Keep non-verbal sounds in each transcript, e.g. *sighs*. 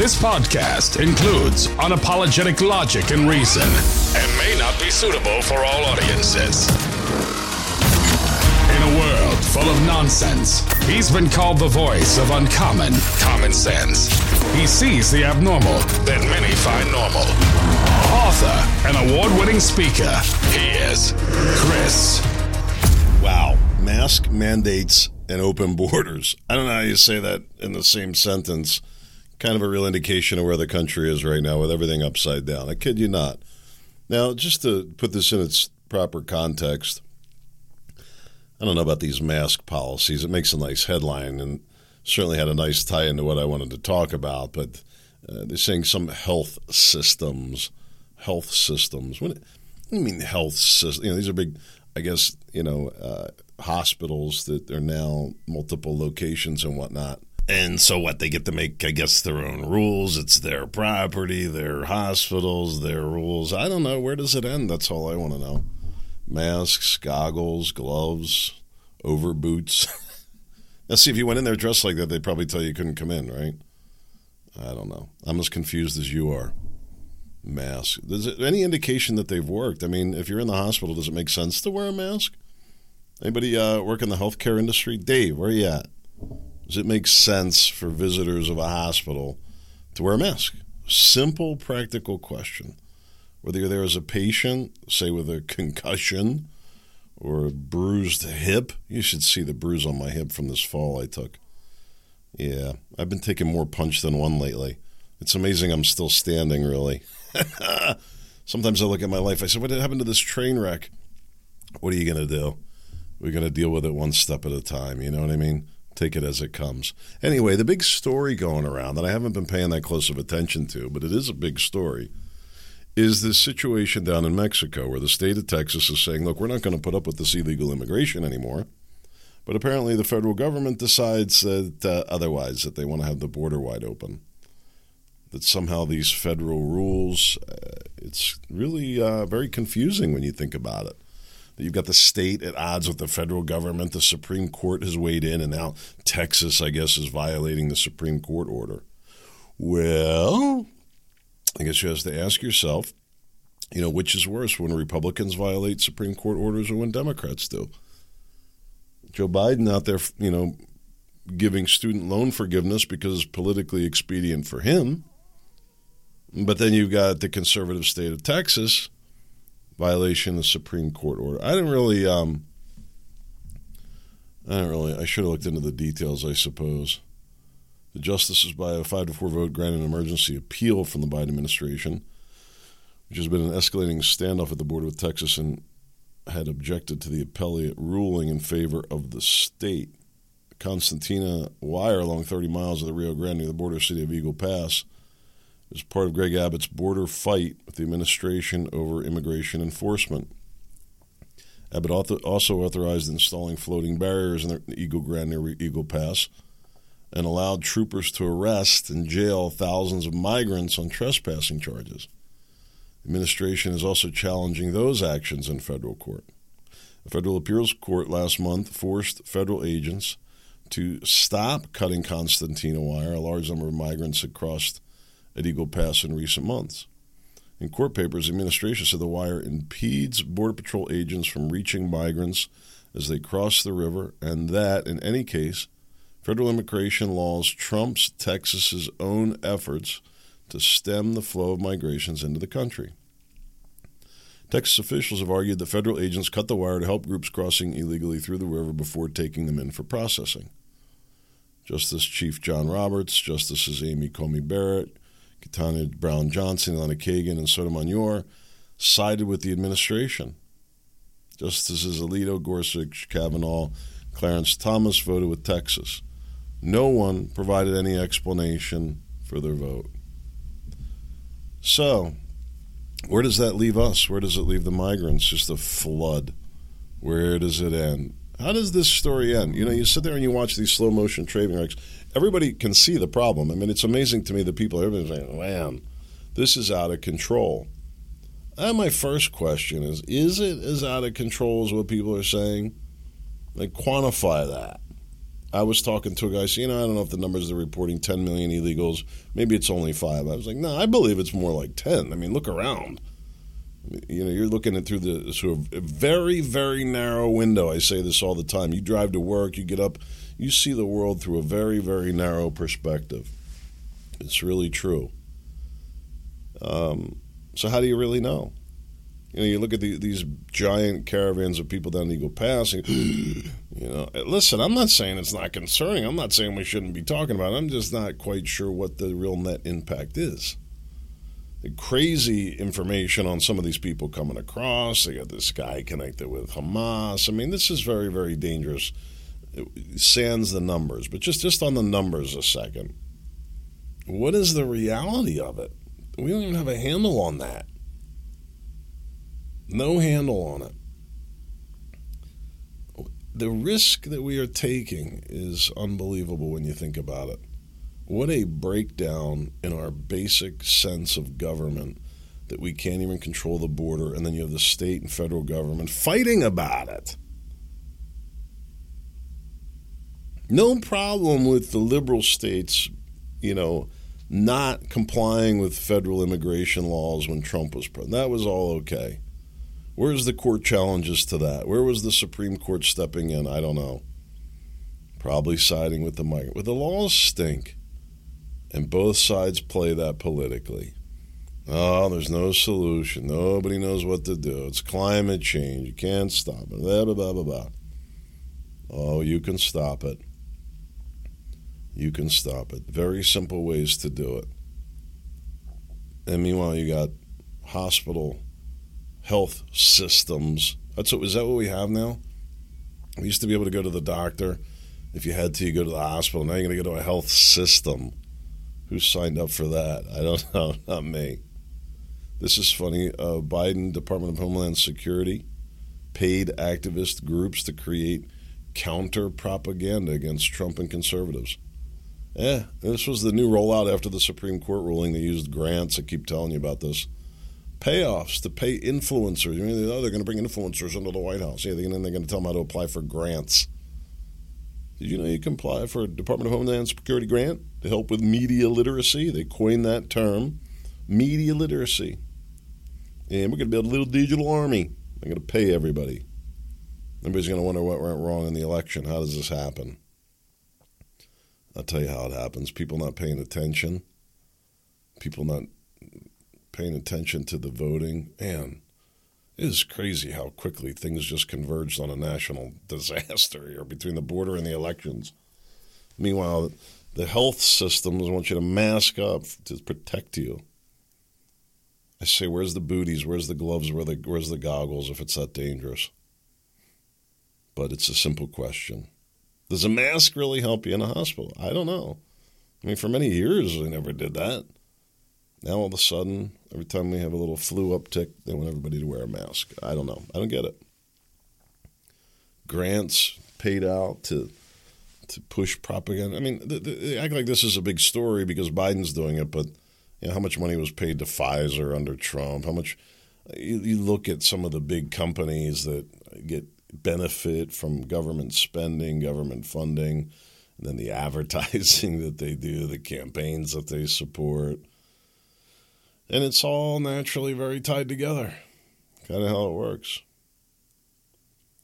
This podcast includes unapologetic logic and reason and may not be suitable for all audiences. In a world full of nonsense, he's been called the voice of uncommon common sense. He sees the abnormal that many find normal. Author and award winning speaker, he is Chris. Wow. Mask mandates and open borders. I don't know how you say that in the same sentence. Kind of a real indication of where the country is right now with everything upside down. I kid you not. Now, just to put this in its proper context, I don't know about these mask policies. It makes a nice headline and certainly had a nice tie into what I wanted to talk about. But uh, they're saying some health systems, health systems. What, do you mean health systems? You know, these are big, I guess, you know, uh, hospitals that are now multiple locations and whatnot. And so what? They get to make, I guess, their own rules. It's their property, their hospitals, their rules. I don't know. Where does it end? That's all I want to know. Masks, goggles, gloves, over boots. *laughs* now, see, if you went in there dressed like that, they'd probably tell you you couldn't come in, right? I don't know. I'm as confused as you are. Mask. Is any indication that they've worked? I mean, if you're in the hospital, does it make sense to wear a mask? Anybody uh, work in the healthcare industry? Dave, where are you at? Does it make sense for visitors of a hospital to wear a mask? Simple, practical question. Whether you're there as a patient, say with a concussion or a bruised hip, you should see the bruise on my hip from this fall I took. Yeah, I've been taking more punch than one lately. It's amazing I'm still standing, really. *laughs* Sometimes I look at my life, I say, What happened to this train wreck? What are you going to do? We're going to deal with it one step at a time. You know what I mean? Take it as it comes. Anyway, the big story going around that I haven't been paying that close of attention to, but it is a big story, is this situation down in Mexico where the state of Texas is saying, look, we're not going to put up with this illegal immigration anymore. But apparently, the federal government decides that uh, otherwise, that they want to have the border wide open. That somehow these federal rules, uh, it's really uh, very confusing when you think about it. You've got the state at odds with the federal government, the Supreme Court has weighed in, and now Texas, I guess, is violating the Supreme Court order. Well, I guess you have to ask yourself, you know, which is worse when Republicans violate Supreme Court orders or when Democrats do? Joe Biden out there, you know, giving student loan forgiveness because it's politically expedient for him. But then you've got the conservative state of Texas violation of the Supreme Court order. I didn't really, um, I don't really, I should have looked into the details, I suppose. The justices, by a five to four vote, granted an emergency appeal from the Biden administration, which has been an escalating standoff at the border with Texas and had objected to the appellate ruling in favor of the state. concertina Wire, along 30 miles of the Rio Grande near the border city of Eagle Pass, is part of Greg Abbott's border fight with the administration over immigration enforcement. Abbott also authorized installing floating barriers in the Eagle Grande near Eagle Pass and allowed troopers to arrest and jail thousands of migrants on trespassing charges. The administration is also challenging those actions in federal court. A federal appeals court last month forced federal agents to stop cutting concertina wire. A large number of migrants had crossed at Eagle Pass in recent months. In court papers, the administration said the wire impedes Border Patrol agents from reaching migrants as they cross the river, and that, in any case, federal immigration laws trumps Texas's own efforts to stem the flow of migrations into the country. Texas officials have argued that federal agents cut the wire to help groups crossing illegally through the river before taking them in for processing. Justice Chief John Roberts, Justices Amy Coney Barrett, Ketanji Brown Johnson, Elena Kagan, and Sotomayor sided with the administration. Justices Alito, Gorsuch, Kavanaugh, Clarence Thomas voted with Texas. No one provided any explanation for their vote. So, where does that leave us? Where does it leave the migrants? Just a flood. Where does it end? How does this story end? You know, you sit there and you watch these slow motion train wrecks everybody can see the problem. I mean, it's amazing to me that people, everybody's saying, man, this is out of control. And my first question is Is it as out of control as what people are saying? Like, quantify that. I was talking to a guy saying, you know, I don't know if the numbers they're reporting 10 million illegals. Maybe it's only five. I was like, no, I believe it's more like 10. I mean, look around. You know, you're looking at through the sort of very, very narrow window. I say this all the time. You drive to work, you get up, you see the world through a very, very narrow perspective. It's really true. Um, so, how do you really know? You know, you look at the, these giant caravans of people down the Eagle Pass, and, *gasps* you know, listen, I'm not saying it's not concerning. I'm not saying we shouldn't be talking about it. I'm just not quite sure what the real net impact is. Crazy information on some of these people coming across. They got this guy connected with Hamas. I mean, this is very, very dangerous. It sans the numbers, but just, just on the numbers a second. What is the reality of it? We don't even have a handle on that. No handle on it. The risk that we are taking is unbelievable when you think about it. What a breakdown in our basic sense of government that we can't even control the border, and then you have the state and federal government fighting about it. No problem with the liberal states, you know, not complying with federal immigration laws when Trump was president. That was all okay. Where's the court challenges to that? Where was the Supreme Court stepping in? I don't know. Probably siding with the migrant. But the laws stink. And both sides play that politically. Oh, there's no solution. Nobody knows what to do. It's climate change. You can't stop it. Blah, blah, blah, blah, blah. Oh, you can stop it. You can stop it. Very simple ways to do it. And meanwhile, you got hospital health systems. That's what is that what we have now? We used to be able to go to the doctor if you had to. You go to the hospital. Now you're going to go to a health system. Who signed up for that? I don't *laughs* know. Not me. This is funny. Uh, Biden Department of Homeland Security paid activist groups to create counter propaganda against Trump and conservatives. Yeah, this was the new rollout after the Supreme Court ruling. They used grants. I keep telling you about this payoffs to pay influencers. I mean, oh, they're going to bring influencers into the White House. Yeah, and then they're going to tell them how to apply for grants. Did you know you can apply for a Department of Homeland Security grant to help with media literacy? They coined that term, media literacy. And we're going to build a little digital army. They're going to pay everybody. Everybody's going to wonder what went wrong in the election. How does this happen? I'll tell you how it happens. People not paying attention. People not paying attention to the voting. Man, it is crazy how quickly things just converged on a national *laughs* disaster here between the border and the elections. Meanwhile, the health systems want you to mask up to protect you. I say, where's the booties? Where's the gloves? Where the, where's the goggles if it's that dangerous? But it's a simple question. Does a mask really help you in a hospital? I don't know. I mean, for many years, they never did that. Now all of a sudden, every time we have a little flu uptick, they want everybody to wear a mask. I don't know. I don't get it. Grants paid out to to push propaganda. I mean, they, they act like this is a big story because Biden's doing it, but you know how much money was paid to Pfizer under Trump? How much? You, you look at some of the big companies that get benefit from government spending, government funding, and then the *laughs* advertising that they do, the campaigns that they support and it's all naturally very tied together. Kind of how it works.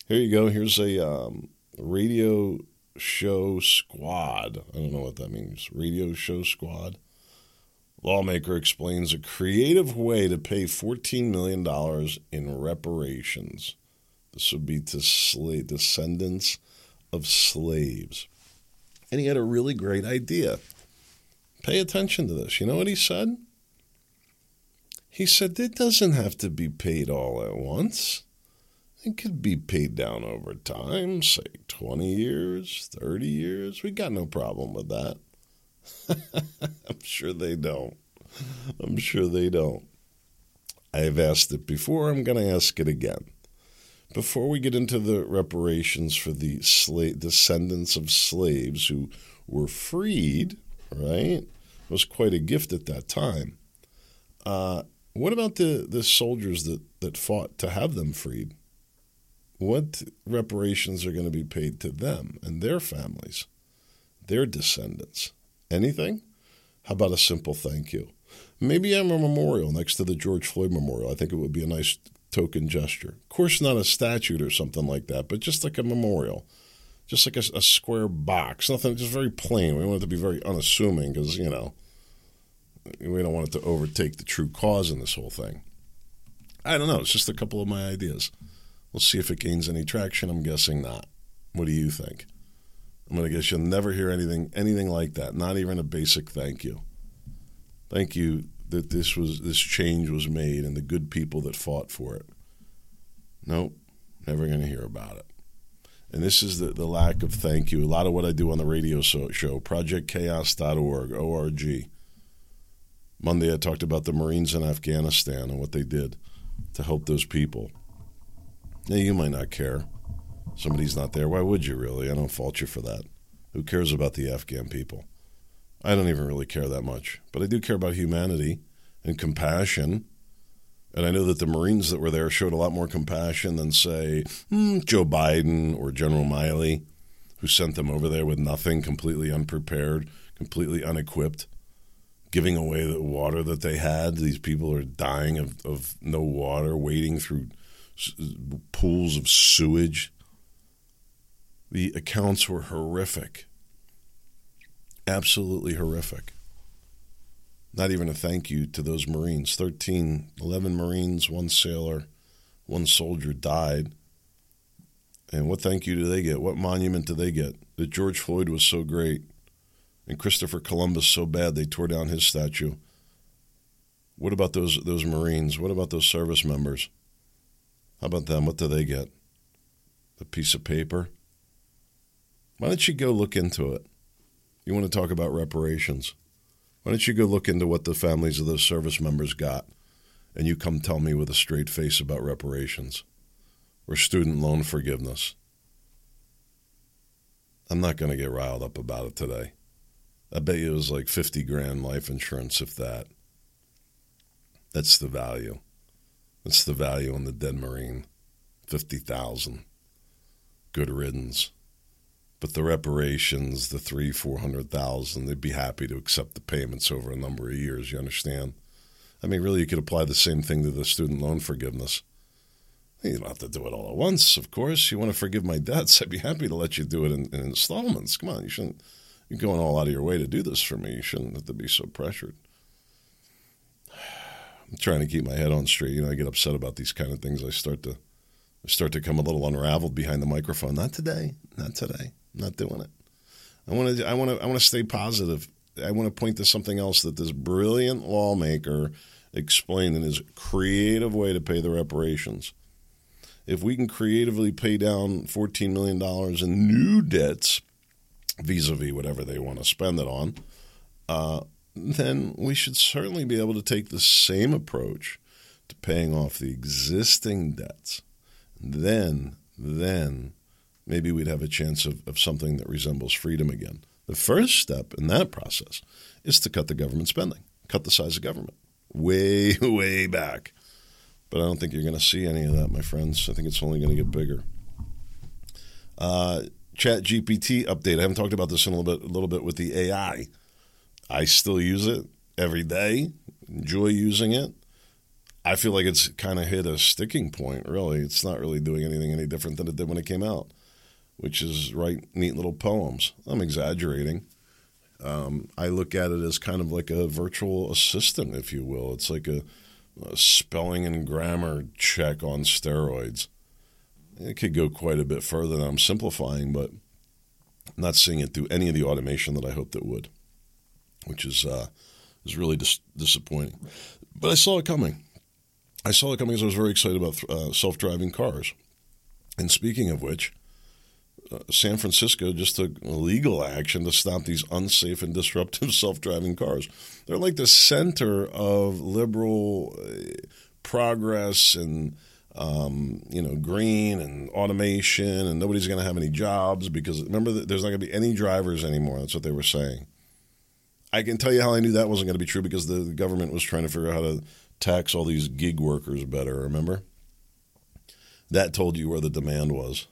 Here you go. Here's a um, radio show squad. I don't know what that means. Radio show squad. Lawmaker explains a creative way to pay $14 million in reparations. This would be to slave descendants of slaves. And he had a really great idea. Pay attention to this. You know what he said? He said it doesn't have to be paid all at once. It could be paid down over time, say 20 years, 30 years. We got no problem with that. *laughs* I'm sure they don't. I'm sure they don't. I've asked it before. I'm going to ask it again. Before we get into the reparations for the descendants of slaves who were freed, right? It was quite a gift at that time. Uh, what about the, the soldiers that, that fought to have them freed? What reparations are going to be paid to them and their families? their descendants. Anything? How about a simple thank you? Maybe I'm a memorial next to the George Floyd Memorial. I think it would be a nice token gesture. Of course, not a statue or something like that, but just like a memorial, just like a, a square box. Nothing, just very plain. We want it to be very unassuming because, you know, we don't want it to overtake the true cause in this whole thing. I don't know. It's just a couple of my ideas. We'll see if it gains any traction. I'm guessing not. What do you think? I'm going to guess you'll never hear anything anything like that. Not even a basic thank you. Thank you that this was this change was made and the good people that fought for it. Nope, never going to hear about it. And this is the, the lack of thank you. A lot of what I do on the radio show, projectchaos.org, O-R-G. Monday I talked about the Marines in Afghanistan and what they did to help those people. Now, you might not care. Somebody's not there. Why would you really? I don't fault you for that. Who cares about the Afghan people? I don't even really care that much. But I do care about humanity and compassion. And I know that the Marines that were there showed a lot more compassion than, say, hmm, Joe Biden or General Milley, who sent them over there with nothing, completely unprepared, completely unequipped giving away the water that they had. These people are dying of, of no water, wading through pools of sewage. The accounts were horrific. Absolutely horrific. Not even a thank you to those Marines. 13, 11 Marines, one sailor, one soldier died. And what thank you do they get? What monument do they get? That George Floyd was so great and Christopher Columbus so bad they tore down his statue. What about those those Marines? What about those service members? How about them? What do they get? A piece of paper? Why don't you go look into it? You want to talk about reparations? Why don't you go look into what the families of those service members got and you come tell me with a straight face about reparations or student loan forgiveness? I'm not going to get riled up about it today. I bet you it was like 50 grand life insurance, if that. That's the value. That's the value on the dead Marine. 50,000. Good riddance. But the reparations, the three, four hundred thousand, they'd be happy to accept the payments over a number of years, you understand? I mean, really, you could apply the same thing to the student loan forgiveness. You don't have to do it all at once, of course. You want to forgive my debts, I'd be happy to let you do it in, in installments. Come on, you shouldn't you're going all out of your way to do this for me. You shouldn't have to be so pressured. *sighs* I'm trying to keep my head on straight. You know, I get upset about these kind of things. I start to I start to come a little unraveled behind the microphone. Not today. Not today. Not doing it. I want to I want to I want to stay positive. I want to point to something else that this brilliant lawmaker explained in his creative way to pay the reparations. If we can creatively pay down $14 million in new debts vis a vis whatever they want to spend it on, uh, then we should certainly be able to take the same approach to paying off the existing debts. Then, then maybe we'd have a chance of, of something that resembles freedom again. The first step in that process is to cut the government spending, cut the size of government way, *laughs* way back. But I don't think you're going to see any of that, my friends. I think it's only going to get bigger. Uh, Chat GPT update. I haven't talked about this in a little bit, a little bit with the AI. I still use it every day. Enjoy using it. I feel like it's kind of hit a sticking point. Really, it's not really doing anything any different than it did when it came out, which is write neat little poems. I'm exaggerating. Um, I look at it as kind of like a virtual assistant, if you will. It's like a, a spelling and grammar check on steroids. It could go quite a bit further than I'm simplifying, but I'm not seeing it through any of the automation that I hoped it would, which is uh, is really dis- disappointing. But I saw it coming. I saw it coming because I was very excited about uh, self driving cars. And speaking of which, uh, San Francisco just took legal action to stop these unsafe and disruptive *laughs* self driving cars. They're like the center of liberal uh, progress and um, you know, green and automation, and nobody's going to have any jobs because remember, there's not going to be any drivers anymore. That's what they were saying. I can tell you how I knew that wasn't going to be true because the government was trying to figure out how to tax all these gig workers better. Remember? That told you where the demand was.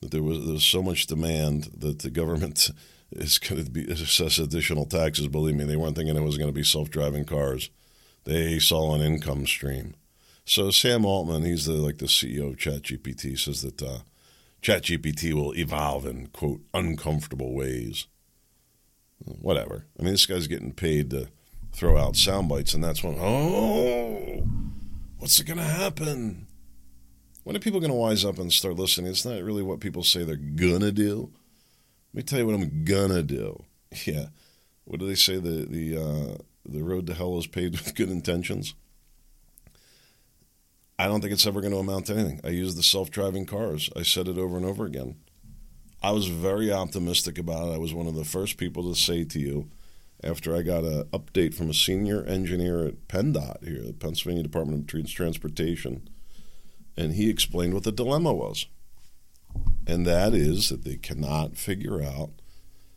That there was there was so much demand that the government *laughs* is going to be assess additional taxes. Believe me, they weren't thinking it was going to be self-driving cars. They saw an income stream. So Sam Altman, he's the like the CEO of ChatGPT, says that uh, ChatGPT will evolve in quote uncomfortable ways. Whatever. I mean, this guy's getting paid to throw out sound bites, and that's when oh, what's it going to happen? When are people going to wise up and start listening? It's not really what people say they're gonna do. Let me tell you what I'm gonna do. *laughs* Yeah, what do they say? The the uh, the road to hell is paved with good intentions. I don't think it's ever going to amount to anything. I use the self driving cars. I said it over and over again. I was very optimistic about it. I was one of the first people to say to you, after I got an update from a senior engineer at PennDOT here, the Pennsylvania Department of Transportation, and he explained what the dilemma was. And that is that they cannot figure out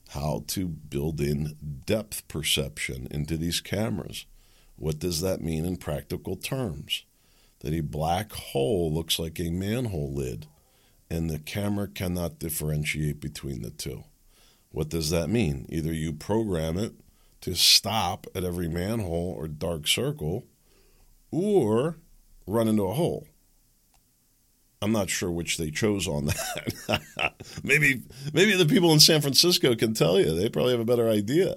how to build in depth perception into these cameras. What does that mean in practical terms? That a black hole looks like a manhole lid, and the camera cannot differentiate between the two. What does that mean? Either you program it to stop at every manhole or dark circle, or run into a hole. I'm not sure which they chose on *laughs* that. maybe maybe the people in San Francisco can tell you. They probably have a better idea.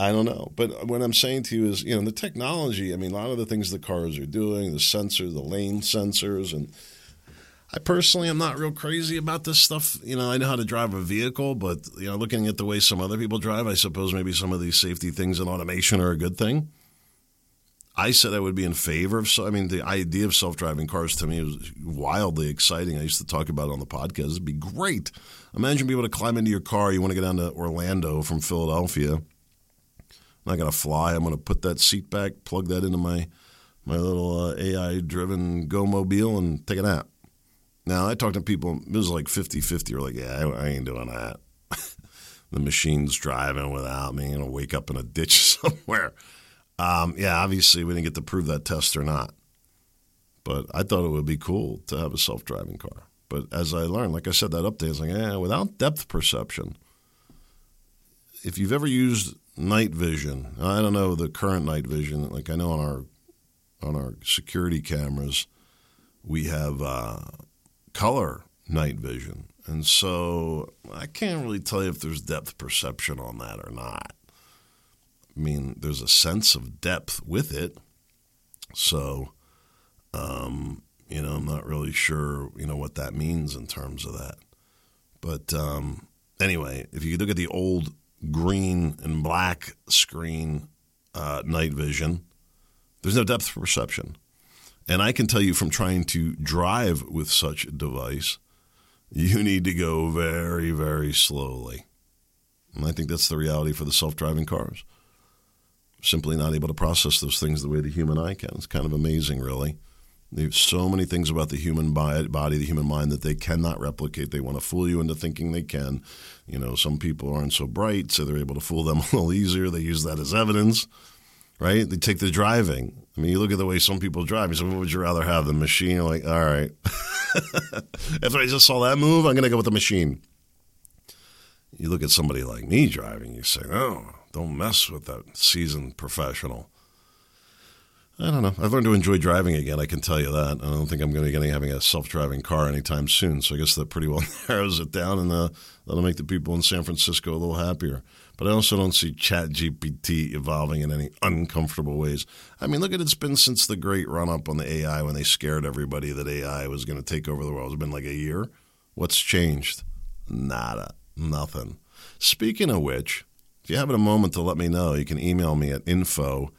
I don't know. But what I'm saying to you is, you know, the technology, I mean, a lot of the things the cars are doing, the sensors, the lane sensors, and I personally am not real crazy about this stuff. You know, I know how to drive a vehicle, but, you know, looking at the way some other people drive, I suppose maybe some of these safety things and automation are a good thing. I said I would be in favor of. so, I mean, the idea of self-driving cars to me was wildly exciting. I used to talk about it on the podcast. It'd be great. Imagine being able to climb into your car. You want to get down to Orlando from Philadelphia. I'm not going to fly. I'm going to put that seat back, plug that into my my little uh, AI-driven Go Mobile, and take a nap. Now I talked to people. It was like 50-50. Or like, yeah, I, I ain't doing that. *laughs* the machine's driving without me. To wake up in a ditch *laughs* somewhere. Um, yeah, obviously we didn't get to prove that test or not, but I thought it would be cool to have a self-driving car. But as I learned, like I said, that update is like, yeah, without depth perception. If you've ever used night vision, I don't know the current night vision. Like I know on our on our security cameras, we have uh, color night vision, and so I can't really tell you if there's depth perception on that or not. I mean, there's a sense of depth with it. So, um, you know, I'm not really sure, you know, what that means in terms of that. But um, anyway, if you look at the old green and black screen uh, night vision, there's no depth perception. And I can tell you from trying to drive with such a device, you need to go very, very slowly. And I think that's the reality for the self driving cars simply not able to process those things the way the human eye can. It's kind of amazing, really. There's so many things about the human body, the human mind that they cannot replicate. They want to fool you into thinking they can. You know, some people aren't so bright, so they're able to fool them *laughs* a little easier. They use that as evidence, right? They take the driving. I mean, you look at the way some people drive. You say, "What would you rather have, the machine?" You're like, all right. *laughs* After I just saw that move, I'm going to go with the machine. You look at somebody like me driving. You say, "Oh, don't mess with that seasoned professional. I don't know. I've learned to enjoy driving again. I can tell you that. I don't think I'm going to be getting having a self-driving car anytime soon. So I guess that pretty well *laughs* narrows it down, and uh, that'll make the people in San Francisco a little happier. But I also don't see Chat GPT evolving in any uncomfortable ways. I mean, look at it's been since the great run-up on the AI when they scared everybody that AI was going to take over the world. It's been like a year. What's changed? Nada. Nothing. Speaking of which, if you have a moment to let me know, you can email me at info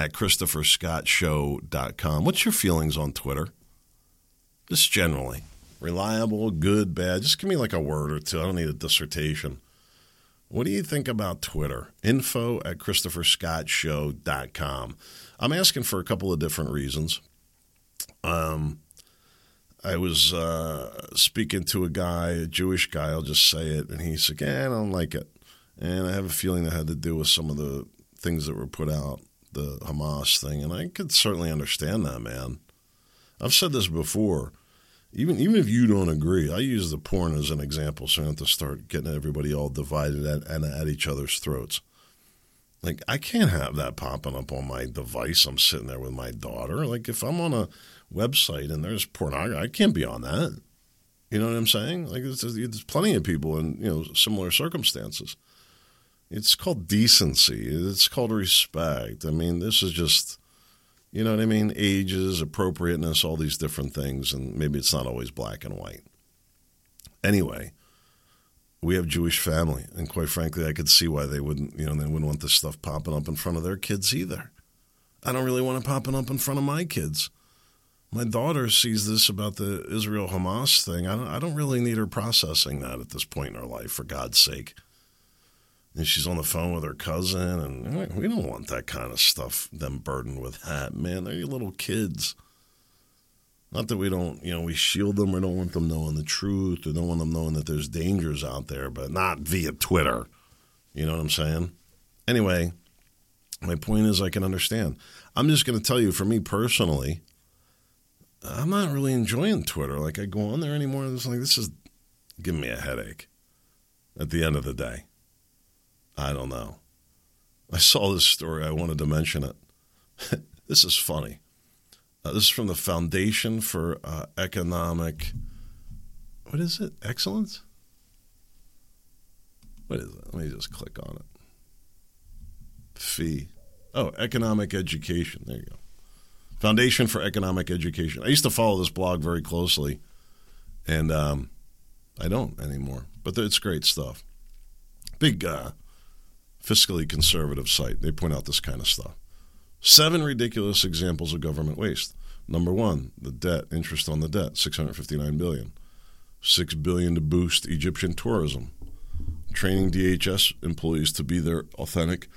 at ChristopherScottShow.com. What's your feelings on Twitter? Just generally. Reliable, good, bad. Just give me like a word or two. I don't need a dissertation. What do you think about Twitter? Info at ChristopherScottShow.com. I'm asking for a couple of different reasons. Um, I was uh, speaking to a guy, a Jewish guy, I'll just say it, and he said, Yeah, I don't like it. And I have a feeling that had to do with some of the things that were put out, the Hamas thing. And I could certainly understand that, man. I've said this before. even even if you don't agree, I use the porn as an example, so I don't have to start getting everybody all divided at, and at each other's throats. Like I can't have that popping up on my device. I'm sitting there with my daughter. Like if I'm on a website and there's pornography, I can't be on that. You know what I'm saying? Like there's, there's plenty of people in you know similar circumstances. It's called decency. It's called respect. I mean, this is just you know what I mean? Ages, appropriateness, all these different things, and maybe it's not always black and white. Anyway, we have Jewish family, and quite frankly, I could see why they wouldn't, you know, they wouldn't want this stuff popping up in front of their kids either. I don't really want it popping up in front of my kids. My daughter sees this about the Israel Hamas thing. I don't, I don't really need her processing that at this point in her life, for God's sake and she's on the phone with her cousin, and we don't want that kind of stuff. Them burdened with that, man. They're little kids. Not that we don't, you know, we shield them. We don't want them knowing the truth. We don't want them knowing that there's dangers out there, but not via Twitter. You know what I'm saying? Anyway, my point is, I can understand. I'm just going to tell you, for me personally, I'm not really enjoying Twitter. Like I go on there anymore. It's like this is giving me a headache. At the end of the day. I don't know. I saw this story. I wanted to mention it. *laughs* this is funny. Uh, this is from the Foundation for uh, Economic. What is it? Excellence? What is it? Let me just click on it. Fee. Oh, economic education. There you go. Foundation for Economic Education. I used to follow this blog very closely, and um, I don't anymore. But it's great stuff. Big uh, fiscally conservative site. They point out this kind of stuff. Seven ridiculous examples of government waste. Number one, the debt, interest on the debt, 659 billion. 6 billion to boost Egyptian tourism. Training DHS employees to be their authentic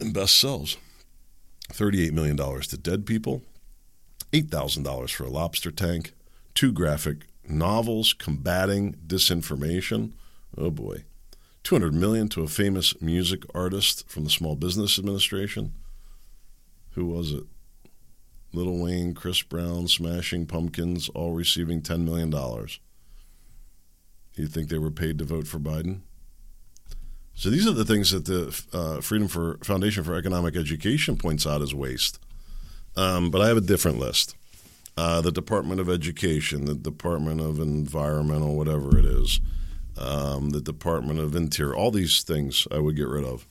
and best selves. $38 million to dead people. $8,000 for a lobster tank. Two graphic novels combating disinformation. Oh boy. 200 million to a famous music artist from the Small Business Administration. Who was it? Lil Wayne, Chris Brown, Smashing Pumpkins, all receiving $10 million. You think they were paid to vote for Biden? So these are the things that the uh, Freedom for Foundation for Economic Education points out as waste. Um, but I have a different list. Uh, the Department of Education, the Department of Environmental, whatever it is, um, the Department of Interior, all these things I would get rid of.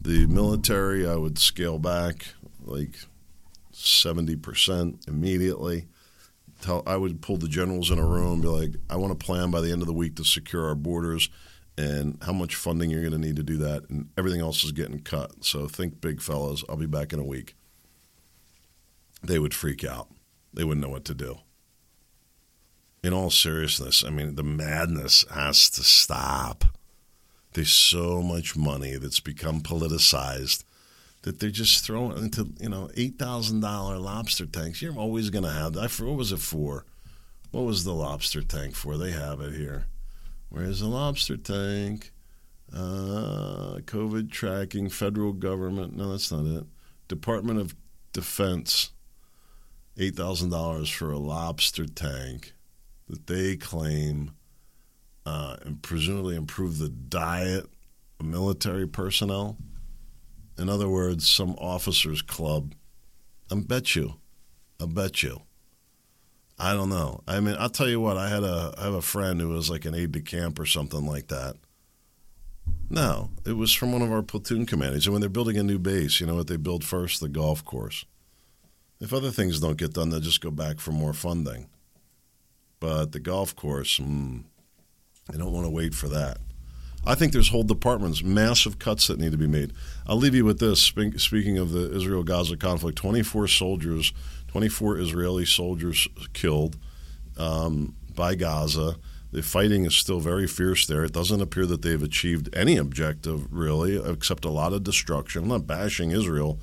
The military, I would scale back like 70% immediately. Tell, I would pull the generals in a room and be like, I want a plan by the end of the week to secure our borders and how much funding you're going to need to do that. And everything else is getting cut. So think big fellows. I'll be back in a week. They would freak out. They wouldn't know what to do in all seriousness, I mean, the madness has to stop. There's so much money that's become politicized that they're just throwing into, you know, $8,000 lobster tanks. You're always going to have that. What was it for? What was the lobster tank for? They have it here. Where's the lobster tank? Uh, COVID tracking, federal government. No, that's not it. Department of Defense, $8,000 for a lobster tank that they claim uh, and presumably improve the diet of military personnel. In other words, some officers' club. I bet you. I bet you. I don't know. I mean, I'll tell you what. I had a I have a friend who was like an aide de camp or something like that. No, it was from one of our platoon commanders. And when they're building a new base, you know what they build first? The golf course. If other things don't get done, they'll just go back for more funding. But the golf course, mm, I don't want to wait for that. I think there's whole departments, massive cuts that need to be made. I'll leave you with this. Speaking of the Israel Gaza conflict, 24 soldiers, 24 Israeli soldiers killed um, by Gaza. The fighting is still very fierce there. It doesn't appear that they've achieved any objective, really, except a lot of destruction. I'm not bashing Israel.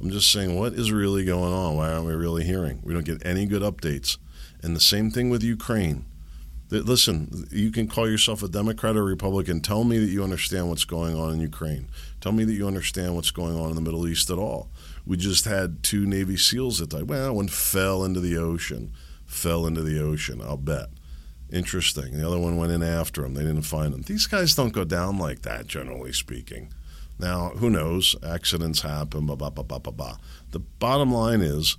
I'm just saying, what is really going on? Why aren't we really hearing? We don't get any good updates. And the same thing with Ukraine. Listen, you can call yourself a Democrat or Republican. Tell me that you understand what's going on in Ukraine. Tell me that you understand what's going on in the Middle East at all. We just had two Navy SEALs that died. Well, one fell into the ocean. fell into the ocean. I'll bet. Interesting. The other one went in after him. They didn't find him. These guys don't go down like that, generally speaking. Now, who knows? Accidents happen, blah, blah, blah, blah, blah, blah. The bottom line is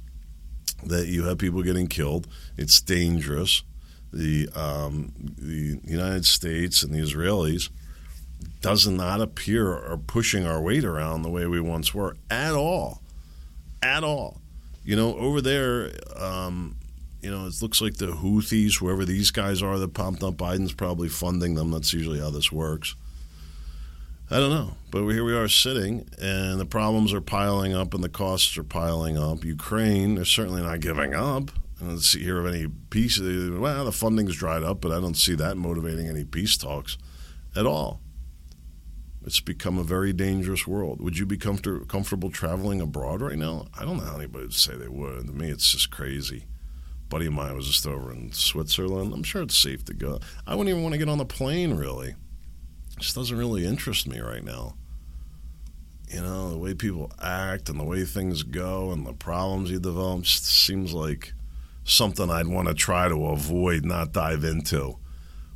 that you have people getting killed. It's dangerous. The, um, the United States and the Israelis does not appear are pushing our weight around the way we once were at all. At all. You know, over there, um, you know, it looks like the Houthis, whoever these guys are that pumped up, Biden's probably funding them. That's usually how this works. I don't know. But here we are sitting, and the problems are piling up and the costs are piling up. Ukraine, they're certainly not giving up. I don't see hear of any peace. Well, the funding's dried up, but I don't see that motivating any peace talks at all. It's become a very dangerous world. Would you be comfort- comfortable traveling abroad right now? I don't know how anybody would say they would. To me, it's just crazy. A buddy of mine was just over in Switzerland. I'm sure it's safe to go. I wouldn't even want to get on the plane, really. Just doesn't really interest me right now. You know, the way people act and the way things go and the problems you develop just seems like something I'd want to try to avoid, not dive into.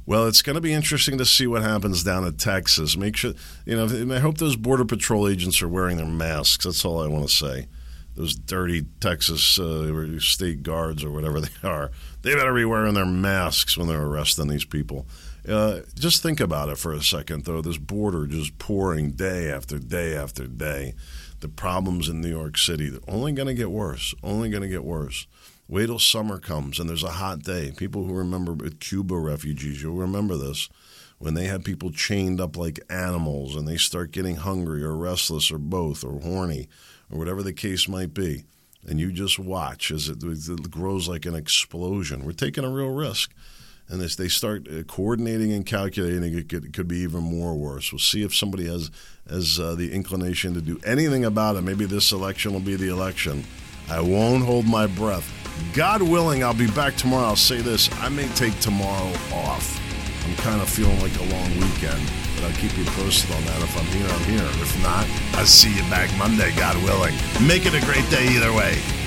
Well, it's going to be interesting to see what happens down in Texas. Make sure, you know, I hope those Border Patrol agents are wearing their masks. That's all I want to say. Those dirty Texas uh, state guards or whatever *laughs* they are, they better be wearing their masks when they're arresting these people. Uh, just think about it for a second, though. This border just pouring day after day after day. The problems in New York City, they're only going to get worse, only going to get worse. Wait till summer comes and there's a hot day. People who remember Cuba refugees, you'll remember this when they had people chained up like animals and they start getting hungry or restless or both or horny or whatever the case might be. And you just watch as it, it grows like an explosion. We're taking a real risk. And as they start uh, coordinating and calculating, it could, it could, be even more worse. We'll see if somebody has, has uh, the inclination to do anything about it. Maybe this election will be the election. I won't hold my breath. God willing, I'll be back tomorrow. I'll say this I may take tomorrow off. I'm kind of feeling like a long weekend, but I'll keep you posted on that. If I'm here, I'm here. If not, I'll see you back Monday, God willing. Make it a great day either way.